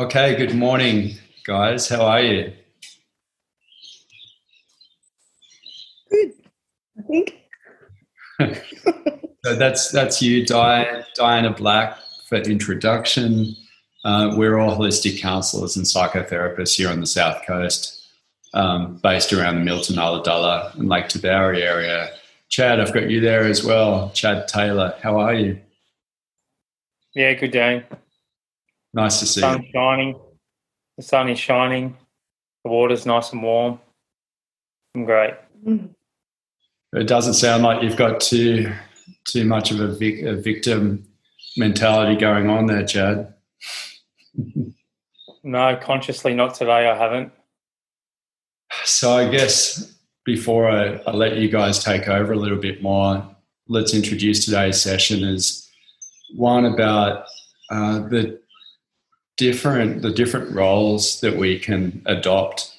Okay, good morning, guys. How are you? Good, I think. so that's that's you, Diana, Diana Black, for introduction. Uh, we're all holistic counsellors and psychotherapists here on the South Coast, um, based around the Milton, Ulladulla, and Lake Tabourie area. Chad, I've got you there as well. Chad Taylor, how are you? Yeah, good day. Nice to see The Sun you. shining. The sun is shining. The water's nice and warm. I'm great. It doesn't sound like you've got too too much of a, vic, a victim mentality going on there, Chad. No, consciously not today. I haven't. So I guess before I, I, let you guys take over a little bit more, let's introduce today's session as one about uh, the different the different roles that we can adopt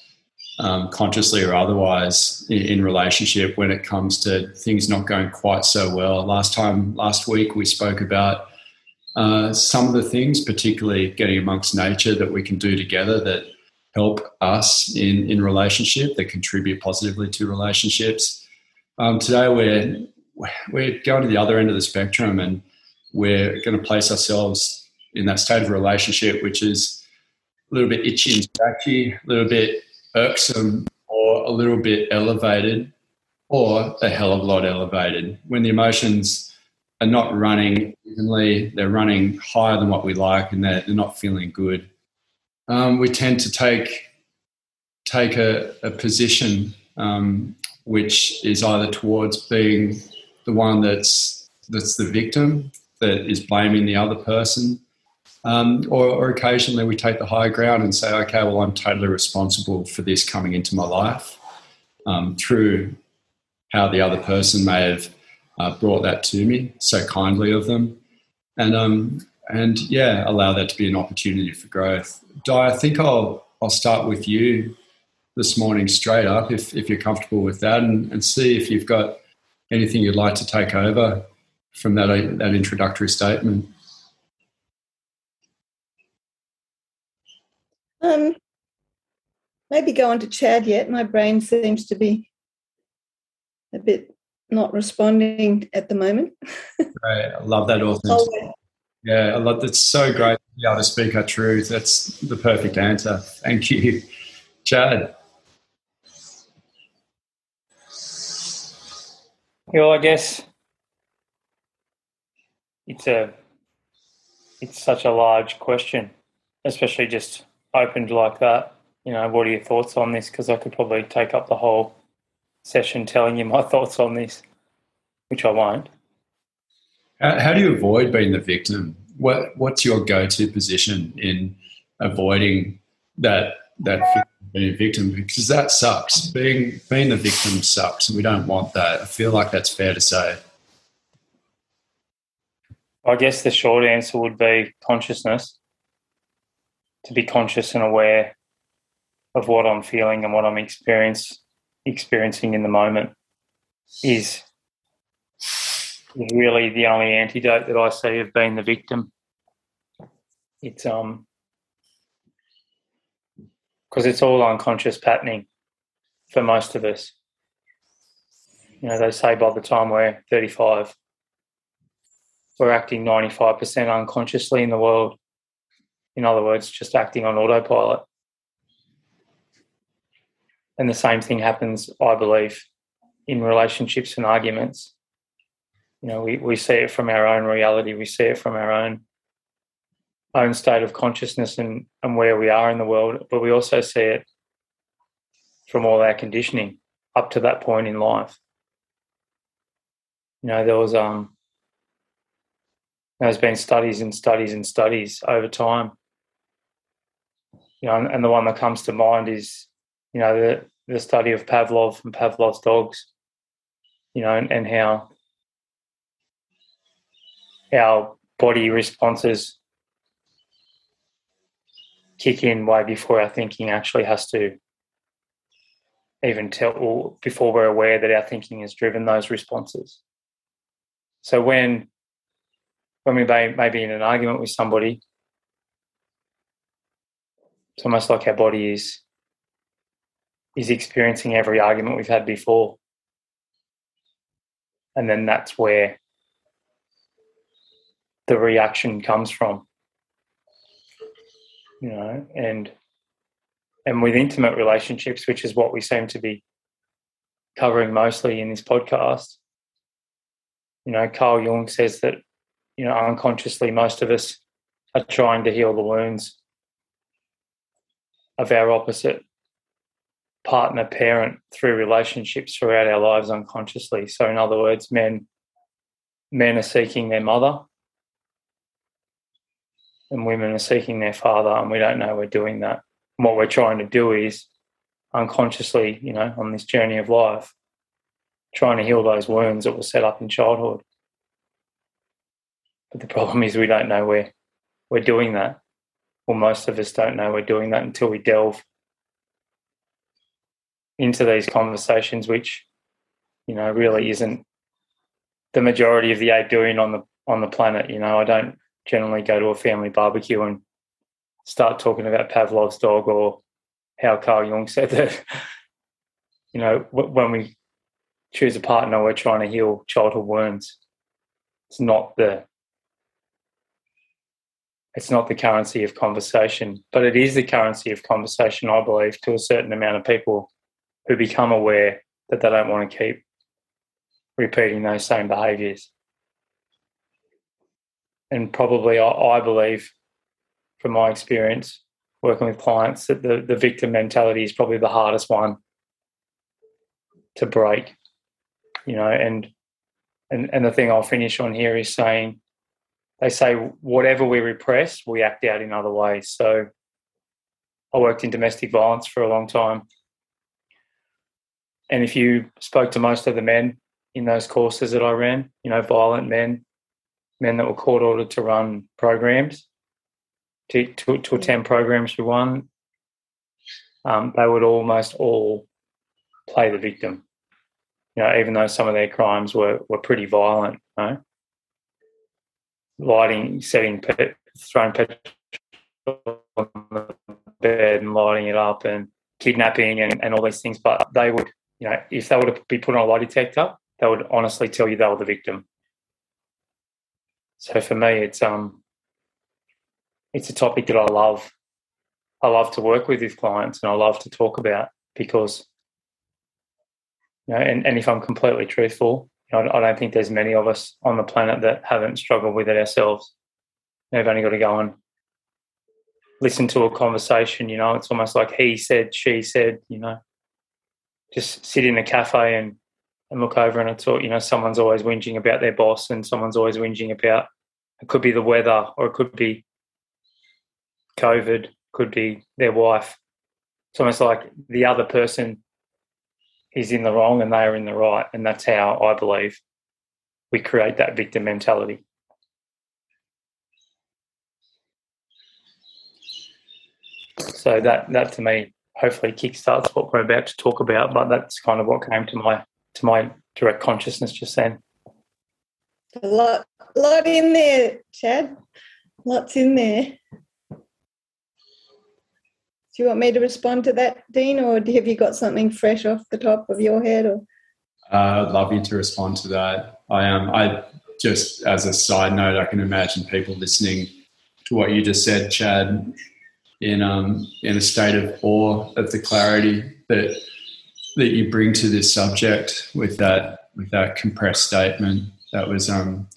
um, consciously or otherwise in, in, relationship when it comes to things not going quite so well. Last time, last week, we spoke about uh, some of the things, particularly getting amongst nature, that we can do together that help us in, in relationship, that contribute positively to relationships. Um, today, we're we're going to the other end of the spectrum, and we're going to place ourselves in that state of relationship, which is a little bit itchy and scratchy, a little bit irksome, or a little bit elevated, or a hell of a lot elevated. When the emotions are not running evenly, they're running higher than what we like, and they're, they're not feeling good. Um, we tend to take take a, a position um, which is either towards being the one that's that's the victim that is blaming the other person, um, or, or, occasionally we take the high ground and say, okay, well, I'm totally responsible for this coming into my life um, through how the other person may have uh, brought that to me so kindly of them. And, um, and yeah, allow that to be an opportunity for growth. Di, I think I'll, I'll start with you this morning straight up if, if you're comfortable with that and, and see if you've got anything you'd like to take over from that, that introductory statement. Um, maybe go on to Chad yet. My brain seems to be a bit not responding at the moment. Great. I love that authenticity. Yeah, I love It's so great to be able to speak our truth. That's the perfect answer. Thank you. Chad. Well, I guess it's a it's such a large question, especially just opened like that. You know, what are your thoughts on this? Because I could probably take up the whole session telling you my thoughts on this, which I won't. How, do you avoid being the victim? What What's your go to position in avoiding that that being a victim? Because that sucks. Being being the victim sucks, and we don't want that. I feel like that's fair to say. I guess the short answer would be consciousness. To be conscious and aware of what I'm feeling and what I'm experiencing experiencing in the moment is really the only antidote that I see of being the victim. It's um because it's all unconscious patterning for most of us. You know, they say by the time we're 35, we're acting 95% unconsciously in the world. In other words, just acting on autopilot. And the same thing happens, I believe, in relationships and arguments. You know, we, we see it from our own reality, we see it from our own own state of consciousness and, and where we are in the world, but we also see it from all our conditioning up to that point in life. You know, there was um there's been studies and studies and studies over time. You know, and, the one that comes to mind is you know, the, the study of Pavlov and Pavlov's dogs, you know, and, and how our body responses kick in way before our thinking actually has to even tell or before we're aware that our thinking has driven those responses. So when when we may, may be in an argument with somebody it's almost like our body is is experiencing every argument we've had before. And then that's where the reaction comes from. You know, and and with intimate relationships, which is what we seem to be covering mostly in this podcast, you know, Carl Jung says that, you know, unconsciously most of us are trying to heal the wounds of our opposite partner parent through relationships throughout our lives unconsciously. So in other words, men men are seeking their mother and women are seeking their father and we don't know we're doing that. And what we're trying to do is unconsciously, you know, on this journey of life, trying to heal those wounds that were set up in childhood. But the problem is we don't know where we're doing that. Well, most of us don't know we're doing that until we delve into these conversations, which, you know, really isn't the majority of the eight billion on the on the planet. You know, I don't generally go to a family barbecue and start talking about Pavlov's dog or how Carl Jung said that, you know, when we choose a partner, we're trying to heal childhood wounds. It's not the it's not the currency of conversation, but it is the currency of conversation, I believe, to a certain amount of people who become aware that they don't want to keep repeating those same behaviors. And probably, I, I believe, from my experience working with clients, that the, the victim mentality is probably the hardest one to break. You know, and and and the thing I'll finish on here is saying they say whatever we repress, we act out in other ways. So I worked in domestic violence for a long time. And if you spoke to most of the men in those courses that I ran, you know, violent men, men that were court ordered to run programs, to, to, to attend programs we won, um, they would almost all play the victim. You know, even though some of their crimes were, were pretty violent, you know? Lighting, setting, throwing petrol on the bed and lighting it up and kidnapping and, and all these things. But they would, you know, if they were to be put on a lie detector, they would honestly tell you they were the victim. So for me, it's um, it's a topic that I love. I love to work with with clients and I love to talk about because, you know, and, and if I'm completely truthful, I don't think there's many of us on the planet that haven't struggled with it ourselves. They've only got to go and listen to a conversation. You know, it's almost like he said, she said. You know, just sit in a cafe and and look over and it's all you know someone's always whinging about their boss and someone's always whinging about it could be the weather or it could be covid could be their wife it's almost like the other person is in the wrong and they are in the right. And that's how I believe we create that victim mentality. So that that to me hopefully kickstarts what we're about to talk about, but that's kind of what came to my to my direct consciousness just then. A lot lot in there, Chad. Lots in there. Do you want me to respond to that, Dean, or have you got something fresh off the top of your head? Or uh, I'd love you to respond to that. I am. Um, I just as a side note, I can imagine people listening to what you just said, Chad, in um, in a state of awe of the clarity that that you bring to this subject with that with that compressed statement. That was um,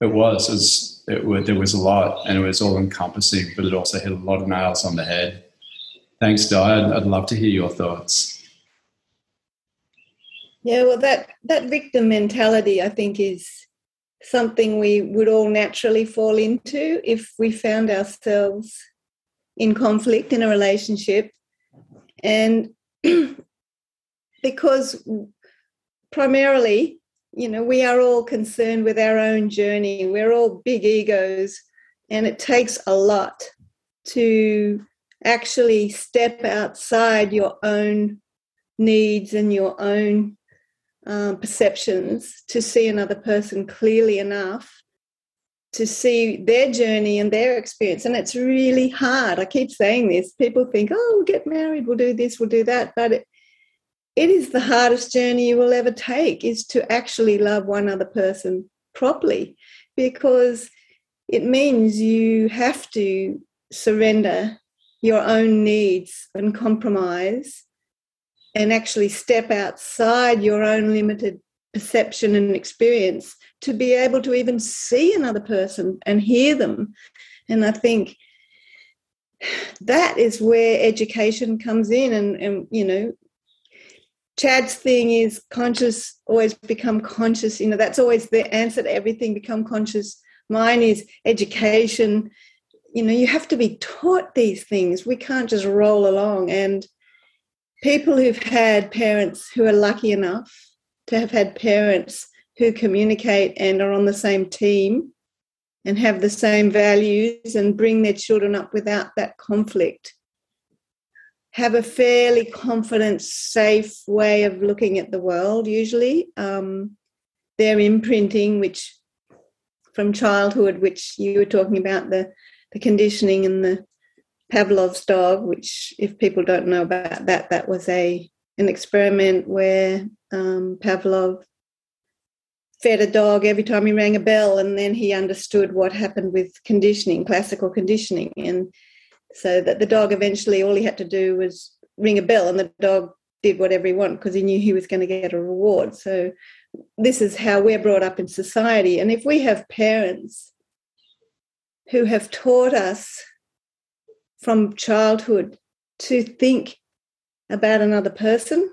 it was, it it was, there was a lot, and it was all encompassing, but it also hit a lot of nails on the head. Thanks, Di. I'd, I'd love to hear your thoughts. Yeah, well, that that victim mentality, I think, is something we would all naturally fall into if we found ourselves in conflict in a relationship, and because primarily, you know, we are all concerned with our own journey. We're all big egos, and it takes a lot to actually step outside your own needs and your own um, perceptions to see another person clearly enough to see their journey and their experience. And it's really hard. I keep saying this. People think, oh, we'll get married, we'll do this, we'll do that. But it, it is the hardest journey you will ever take is to actually love one other person properly because it means you have to surrender your own needs and compromise and actually step outside your own limited perception and experience to be able to even see another person and hear them. And I think that is where education comes in and, and you know chad's thing is conscious always become conscious you know that's always the answer to everything become conscious mine is education you know you have to be taught these things. We can't just roll along. And people who've had parents who are lucky enough to have had parents who communicate and are on the same team and have the same values and bring their children up without that conflict have a fairly confident safe way of looking at the world usually. Um, their imprinting which from childhood which you were talking about the the conditioning and the Pavlov's dog, which, if people don't know about that, that was a an experiment where um, Pavlov fed a dog every time he rang a bell, and then he understood what happened with conditioning, classical conditioning, and so that the dog eventually all he had to do was ring a bell, and the dog did whatever he wanted because he knew he was going to get a reward. So this is how we're brought up in society, and if we have parents who have taught us from childhood to think about another person,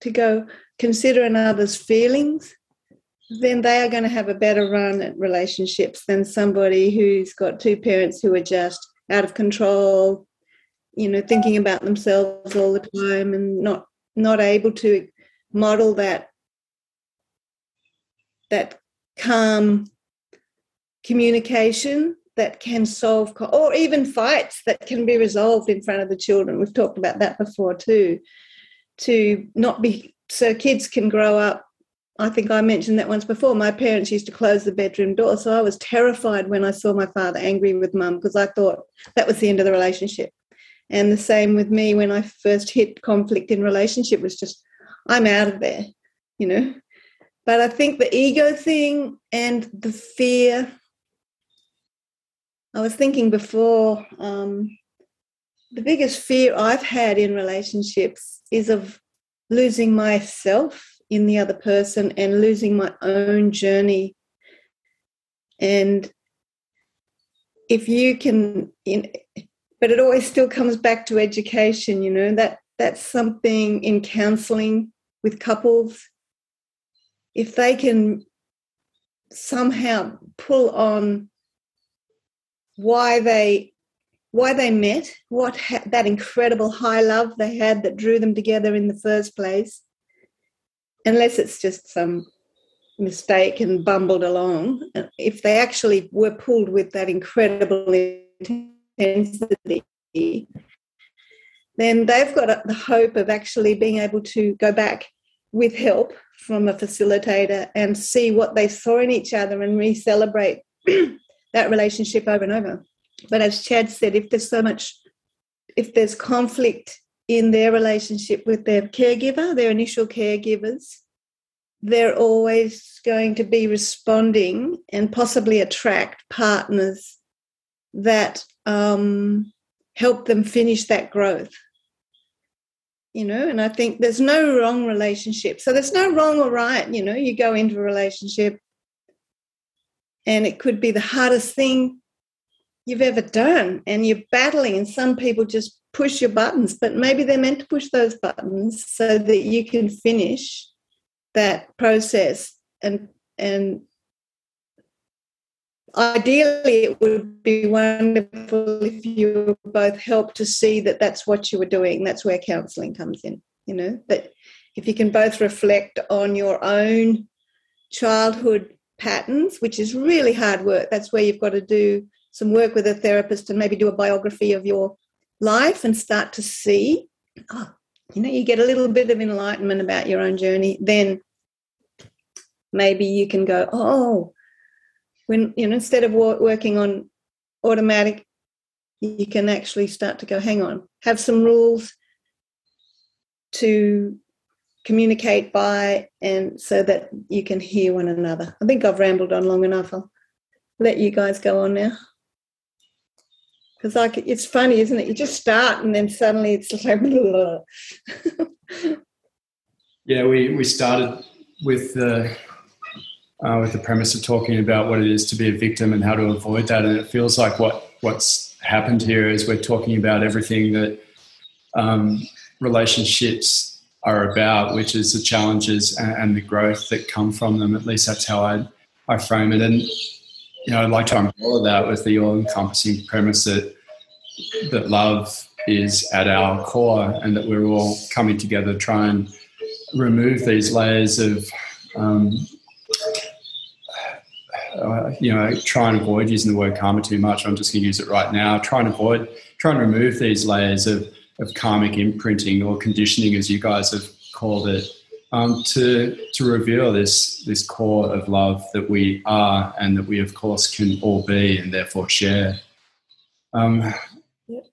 to go consider another's feelings, then they are going to have a better run at relationships than somebody who's got two parents who are just out of control, you know, thinking about themselves all the time and not not able to model that that calm communication that can solve or even fights that can be resolved in front of the children. We've talked about that before too to not be so kids can grow up. I think i mentioned that once before. My parents used to close the bedroom door so i was terrified when i saw my father angry with mum because i thought that was the end of the relationship. And the same with me when i first hit conflict in relationship was just i'm out of there you know? But i think the ego thing and the fear I was thinking before, um, the biggest fear I've had in relationships is of losing myself in the other person and losing my own journey. And if you can, in, but it always still comes back to education, you know, that that's something in counseling with couples. If they can somehow pull on why they why they met, what ha- that incredible high love they had that drew them together in the first place, unless it's just some mistake and bumbled along. If they actually were pulled with that incredible intensity, then they've got the hope of actually being able to go back with help from a facilitator and see what they saw in each other and re-celebrate that relationship over and over. But as Chad said, if there's so much, if there's conflict in their relationship with their caregiver, their initial caregivers, they're always going to be responding and possibly attract partners that um, help them finish that growth. You know, and I think there's no wrong relationship. So there's no wrong or right. You know, you go into a relationship and it could be the hardest thing you've ever done. And you're battling and some people just push your buttons but maybe they're meant to push those buttons so that you can finish that process. And and ideally it would be wonderful if you both help to see that that's what you were doing. That's where counseling comes in you know that if you can both reflect on your own childhood patterns, which is really hard work. That's where you've got to do some work with a therapist and maybe do a biography of your life and start to see, oh, you know, you get a little bit of enlightenment about your own journey. Then maybe you can go, oh, when you know instead of working on automatic you can actually start to go hang on have some rules to communicate by and so that you can hear one another. I think i've rambled on long enough. I'll let you guys go on now. Because like it's funny isn't it? You just start and then suddenly it's like yeah we we started with the uh, with the premise of talking about what it is to be a victim and how to avoid that. And it feels like what what's happened here is we're talking about everything that um, relationships are about, which is the challenges and, and, the growth that come from them. At least that's how I I frame it. And you know, I'd like to umbrella that with the all-encompassing premise that that love is at our core, and that we're all coming together to try and remove these layers of um, uh, you know, try and avoid using the word karma too much. I'm just going to use it right now. Try and avoid, try and remove these layers of, of karmic imprinting or conditioning, as you guys have called it, um, to to reveal this this core of love that we are and that we, of course, can all be and therefore share. Um, yep.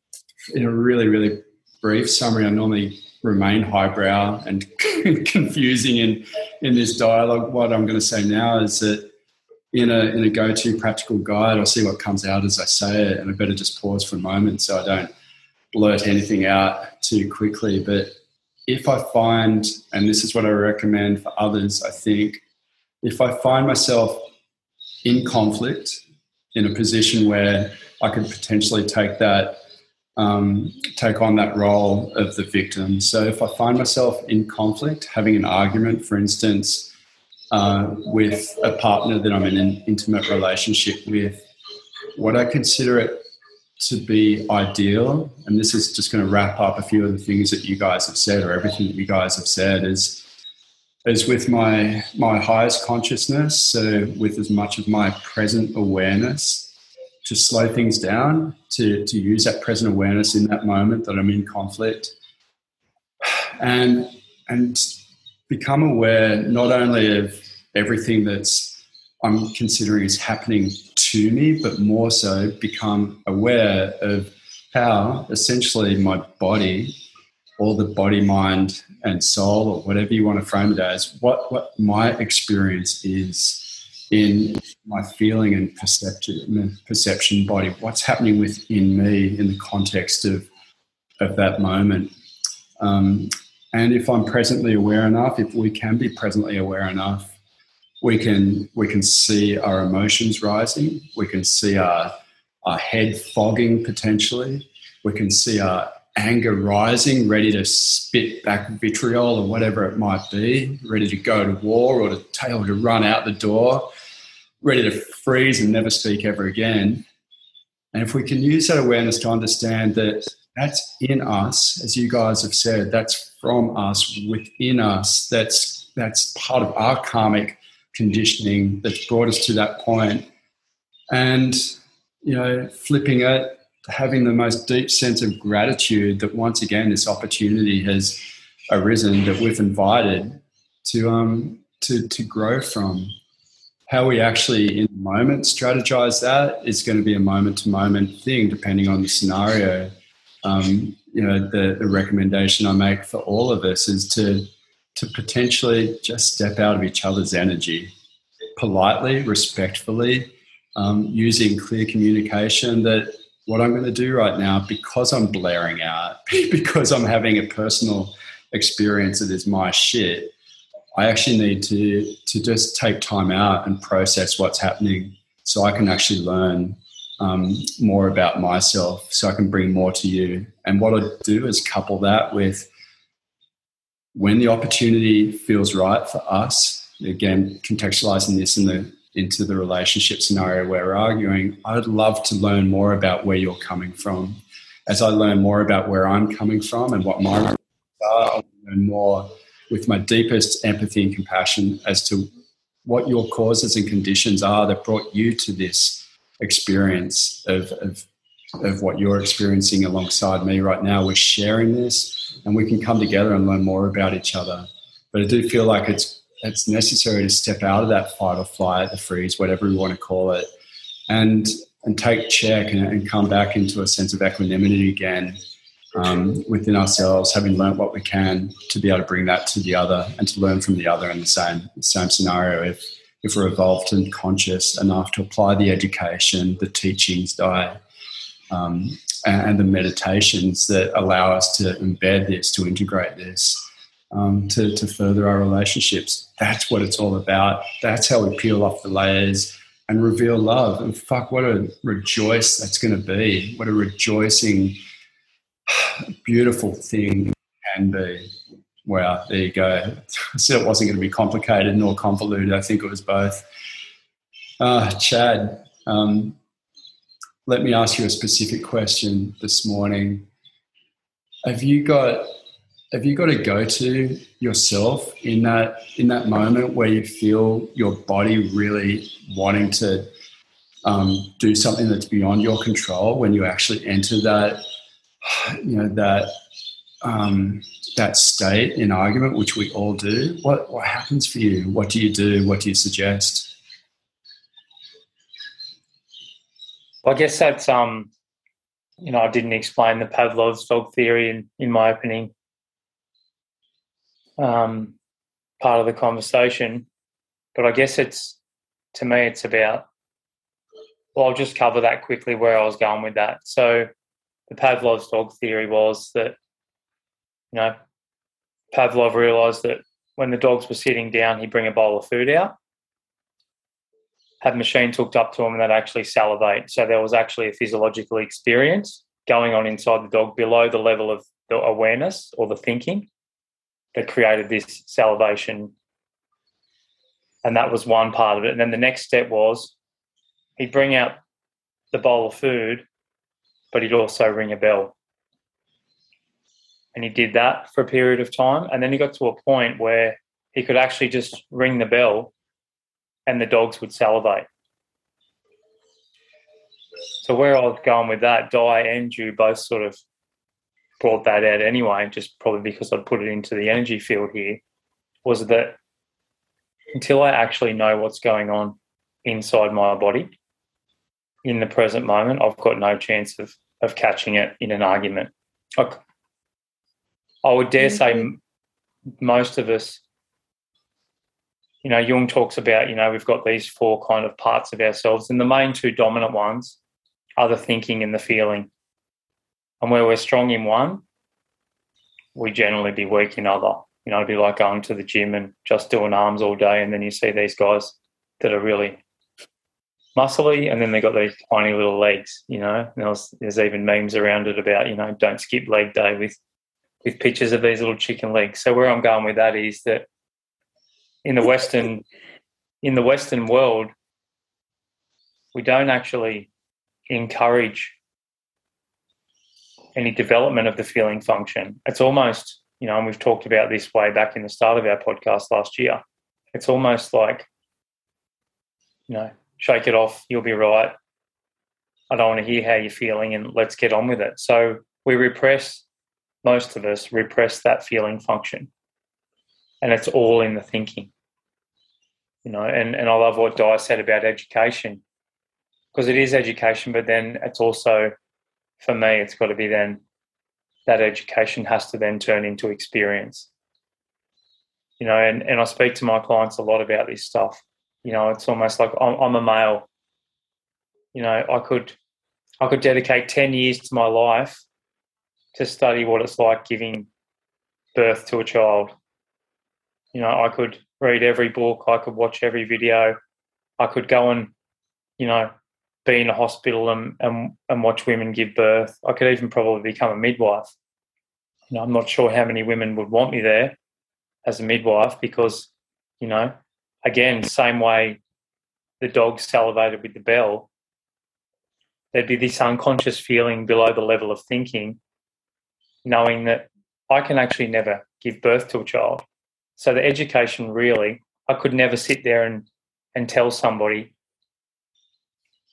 In a really, really brief summary, I normally remain highbrow and confusing in in this dialogue. What I'm going to say now is that in a in a go-to practical guide, I'll see what comes out as I say it, and I better just pause for a moment so I don't blurt anything out too quickly. But if I find, and this is what I recommend for others, I think, if I find myself in conflict, in a position where I could potentially take that um, take on that role of the victim. So if I find myself in conflict, having an argument, for instance, uh, with a partner that I'm in an intimate relationship with, what I consider it to be ideal, and this is just going to wrap up a few of the things that you guys have said, or everything that you guys have said, is is with my my highest consciousness, so with as much of my present awareness, to slow things down, to to use that present awareness in that moment that I'm in conflict, and and become aware not only of everything that's I'm considering is happening to me, but more so become aware of how essentially my body, or the body, mind, and soul, or whatever you want to frame it as, what, what my experience is in my feeling and perception, perception body, what's happening within me in the context of, of that moment. Um, and if I'm presently aware enough, if we can be presently aware enough, we can we can see our emotions rising. We can see our our head fogging potentially. We can see our anger rising, ready to spit back vitriol or whatever it might be, ready to go to war or to tail to run out the door, ready to freeze and never speak ever again. And if we can use that awareness to understand that that's in us, as you guys have said, that's from us, within us, that's that's part of our karmic conditioning that's brought us to that point. And, you know, flipping it, having the most deep sense of gratitude that once again this opportunity has arisen that we've invited to um to to grow from. How we actually in the moment strategize that is going to be a moment to moment thing depending on the scenario um, you know, the, the recommendation I make for all of us is to to potentially just step out of each other's energy politely, respectfully, um, using clear communication that what I'm going to do right now, because I'm blaring out, because I'm having a personal experience that is my shit, I actually need to to just take time out and process what's happening so I can actually learn um, more about myself so I can bring more to you. And what I do is couple that with when the opportunity feels right for us, again, contextualizing this in the into the relationship scenario where we're arguing, I'd love to learn more about where you're coming from. As I learn more about where I'm coming from and what my are, I'll learn more with my deepest empathy and compassion as to what your causes and conditions are that brought you to this experience of, of, of what you're experiencing alongside me right now. We're sharing this and we can come together and learn more about each other. But I do feel like it's it's necessary to step out of that fight or flight, the freeze, whatever we want to call it, and and take check and, and come back into a sense of equanimity again um, within ourselves, having learned what we can to be able to bring that to the other and to learn from the other in the same same scenario. If if we're evolved and conscious enough to apply the education, the teachings, Di, um, and, the meditations that allow us to embed this, to integrate this, um, to, to further our relationships. That's what it's all about. That's how we peel off the layers and reveal love. And fuck, what a rejoice that's going to be. What a rejoicing, beautiful thing can be. Wow, there you go. I said it wasn't going to be complicated nor convoluted. I think it was both. Uh, Chad, um, let me ask you a specific question this morning. Have you got have you got a go to yourself in that in that moment where you feel your body really wanting to um, do something that's beyond your control when you actually enter that you know that um, that state in argument which we all do? What what happens for you? What do you do? What do you suggest i guess that's um you know i didn't explain the pavlov's dog theory in, in my opening um, part of the conversation. But I guess it's to me, it's about. Well, I'll just cover that quickly where I was going with that. So, the Pavlov's dog theory was that, you know, Pavlov realized that when the dogs were sitting down, he'd bring a bowl of food out, have machines hooked up to them, and they'd actually salivate. So there was actually a physiological experience going on inside the dog below the level of the awareness or the thinking that created this salivation. And that was one part of it. And then the next step was he'd bring out the bowl of food, but he'd also ring a bell. And he did that for a period of time. And then he got to a point where he could actually just ring the bell and the dogs would salivate. So where I was going with that, Di and you both sort of brought that out anyway, just probably because I'd put it into the energy field here, was that until I actually know what's going on inside my body in the present moment, I've got no chance of of catching it in an argument. I, I would dare mm-hmm. say most of us, you know, Jung talks about, you know, we've got these four kind of parts of ourselves, and the main two dominant ones are the thinking and the feeling. And where we're strong in one, we generally be weak in other. You know, it'd be like going to the gym and just doing arms all day, and then you see these guys that are really muscly, and then they got these tiny little legs. You know, there's, there's even memes around it about you know don't skip leg day with with pictures of these little chicken legs. So where I'm going with that is that in the western in the western world, we don't actually encourage any development of the feeling function. It's almost, you know, and we've talked about this way back in the start of our podcast last year. It's almost like, you know, shake it off, you'll be right. I don't want to hear how you're feeling and let's get on with it. So we repress, most of us repress that feeling function. And it's all in the thinking. You know, and, and I love what Di said about education because it is education, but then it's also for me, it's got to be then that education has to then turn into experience. You know, and, and I speak to my clients a lot about this stuff. You know, it's almost like I'm, I'm a male. You know, I could I could dedicate ten years to my life to study what it's like giving birth to a child. You know, I could read every book, I could watch every video, I could go and, you know, be in a hospital and, and, and watch women give birth. I could even probably become a midwife. You know, I'm not sure how many women would want me there as a midwife because, you know, again, same way the dog salivated with the bell, there'd be this unconscious feeling below the level of thinking, knowing that I can actually never give birth to a child. So the education really, I could never sit there and, and tell somebody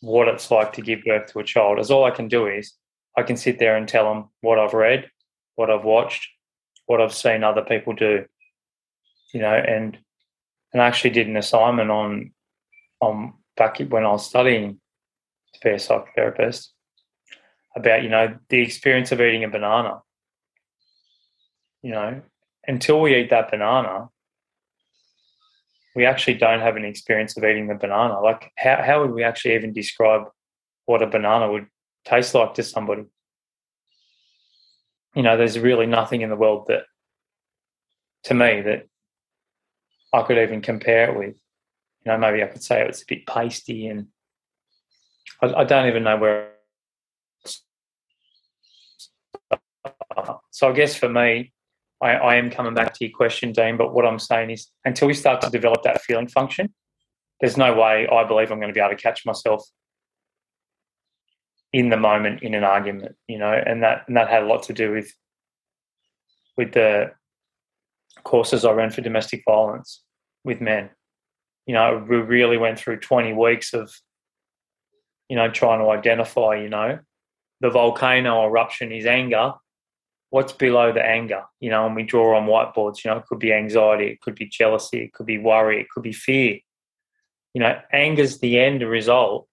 what it's like to give birth to a child. As all I can do is I can sit there and tell them what I've read, what I've watched, what I've seen other people do. You know, and and I actually did an assignment on on back when I was studying to be a psychotherapist about you know the experience of eating a banana. You know, until we eat that banana, we actually don't have an experience of eating the banana. Like, how how would we actually even describe what a banana would taste like to somebody? You know, there's really nothing in the world that, to me, that I could even compare it with. You know, maybe I could say it was a bit pasty, and I, I don't even know where. So I guess for me, I, I, am coming back to your question, Dean. But what I'm saying is, until we start to develop that feeling function, there's no way I believe I'm going to be able to catch myself in the moment in an argument. You know, and that and that had a lot to do with with the courses I ran for domestic violence with men. You know, we really went through 20 weeks of, you know, trying to identify, you know, the volcano eruption is anger. What's below the anger? You know, and we draw on whiteboards, you know, it could be anxiety, it could be jealousy, it could be worry, it could be fear. You know, anger's the end result,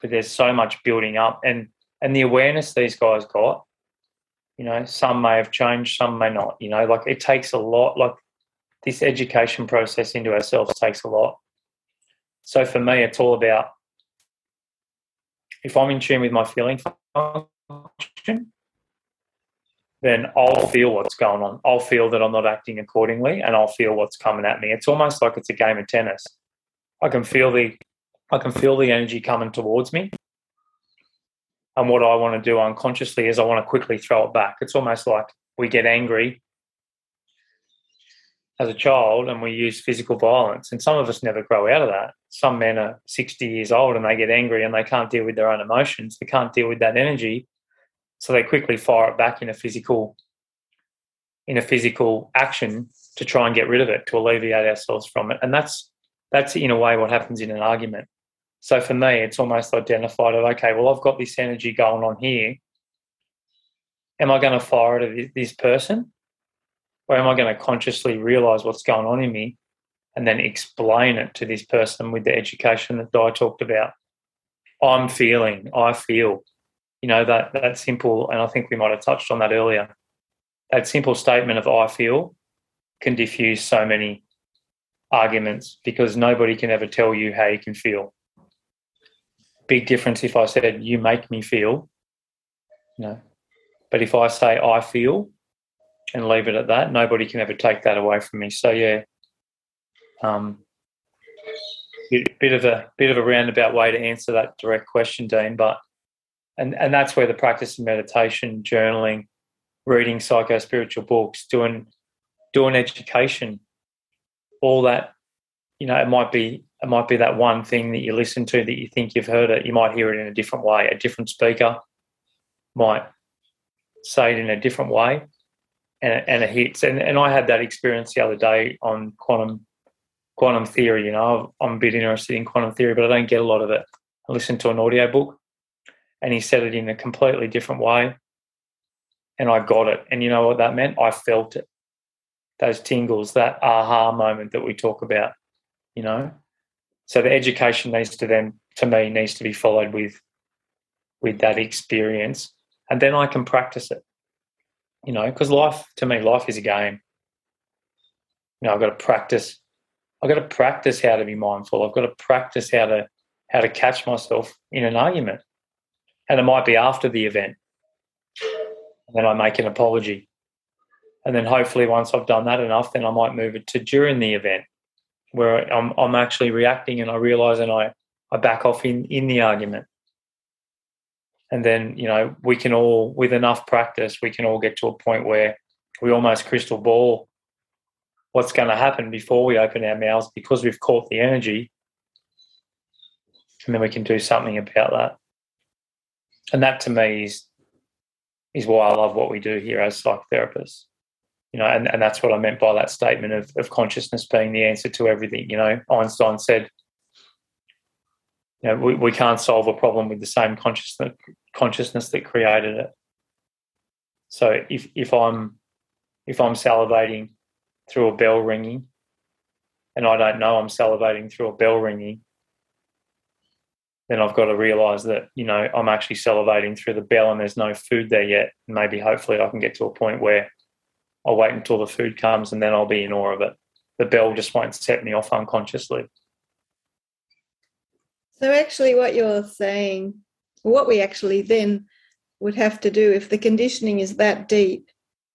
but there's so much building up and and the awareness these guys got you know some may have changed some may not you know like it takes a lot like this education process into ourselves takes a lot so for me it's all about if i'm in tune with my feeling function then i'll feel what's going on i'll feel that i'm not acting accordingly and i'll feel what's coming at me it's almost like it's a game of tennis i can feel the i can feel the energy coming towards me and what I want to do unconsciously is I want to quickly throw it back. It's almost like we get angry as a child and we use physical violence. And some of us never grow out of that. Some men are 60 years old and they get angry and they can't deal with their own emotions. They can't deal with that energy. So they quickly fire it back in a physical in a physical action to try and get rid of it, to alleviate ourselves from it. And that's that's in a way what happens in an argument. So for me, it's almost identified of, okay, well, I've got this energy going on here. Am I going to fire it at this person? Or am I going to consciously realize what's going on in me and then explain it to this person with the education that I talked about? I'm feeling, I feel, you know, that, that simple, and I think we might have touched on that earlier. That simple statement of I feel can diffuse so many arguments because nobody can ever tell you how you can feel big difference if I said, you make me feel, you know. But if I say, I feel, and leave it at that, nobody can ever take that away from me. So, yeah, um, bit, bit of a bit of a roundabout way to answer that direct question, Dean. But and and that's where the practice of meditation, journaling, reading psycho spiritual books, doing doing education, all that, you know, it might be it might be that one thing that you listen to that you think you've heard it. You might hear it in a different way. A different speaker might say it in a different way, and and it hits. And and I had that experience the other day on quantum quantum theory. You know, I'm a bit interested in quantum theory, but I don't get a lot of it. I listen to an audio book, and he said it in a completely different way, and I got it. And you know what that meant? I felt it. Those tingles, that aha moment that we talk about. You know, so the education needs to then, to me, needs to be followed with with that experience, and then I can practice it. You know, because life to me, life is a game. You know, I've got to practice. I've got to practice how to be mindful. I've got to practice how to how to catch myself in an argument, and it might be after the event, and then I make an apology, and then hopefully once I've done that enough, then I might move it to during the event where I'm, I'm actually reacting and I realize and I, I back off in, in the argument. And then, you know, we can all, with enough practice, we can all get to a point where we almost crystal ball what's going to happen before we open our mouths because we've caught the energy. And then we can do something about that. And that to me is, is why I love what we do here as psychotherapists you know, and, and that's what I meant by that statement of, of consciousness being the answer to everything. You know, Einstein said, you know, we, we can't solve a problem with the same consciousness consciousness that created it. So if if I'm if I'm salivating through a bell ringing, and I don't know I'm salivating through a bell ringing, then I've got to realize that, you know, I'm actually salivating through the bell and there's no food there yet. Maybe hopefully I can get to a point where I'll wait until the food comes and then I'll be in awe of it. The bell just won't set me off unconsciously. So, actually, what you're saying, what we actually then would have to do if the conditioning is that deep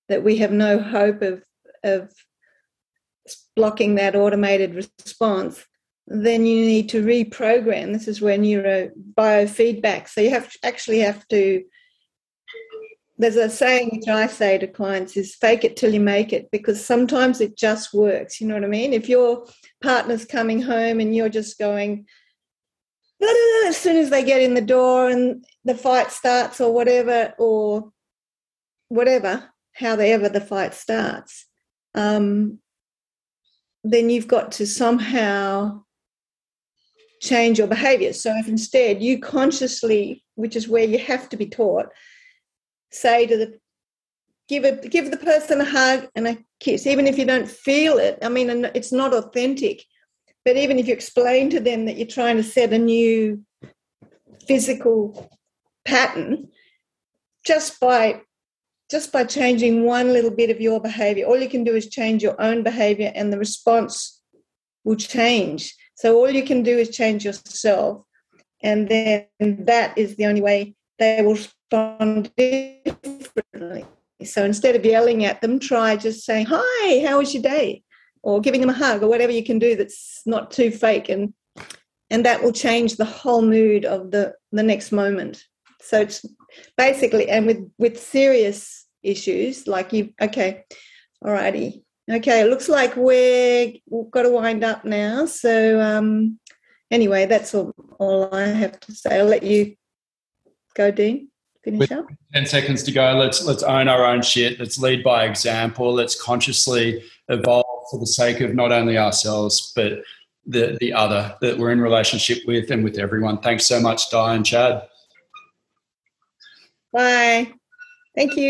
that we have no hope of, of blocking that automated response, then you need to reprogram. This is where neuro biofeedback. So you have actually have to. There's a saying which I say to clients is fake it till you make it because sometimes it just works. You know what I mean? If your partner's coming home and you're just going, as soon as they get in the door and the fight starts or whatever, or whatever, however the fight starts, um, then you've got to somehow change your behavior. So if instead you consciously, which is where you have to be taught, say to the give a give the person a hug and a kiss, even if you don't feel it. I mean, it's not authentic, but even if you explain to them that you're trying to set a new physical pattern, just by just by changing one little bit of your behavior, all you can do is change your own behavior and the response will change. So all you can do is change yourself. And then that is the only way they will respond differently. So instead of yelling at them, try just saying, Hi, how was your day? Or giving them a hug or whatever you can do that's not too fake and and that will change the whole mood of the the next moment. So it's basically and with with serious issues like you okay alrighty okay it looks like we're we've got to wind up now. So um anyway that's all, all i have to say. I'll let you go dean. Finish With up. 10 seconds to go let's let's own our own shit. Let's lead by example. Let's consciously evolve for the sake of not only ourselves but the the other that we're in relationship with and with everyone. Thanks so much di and chad. Bye. Thank you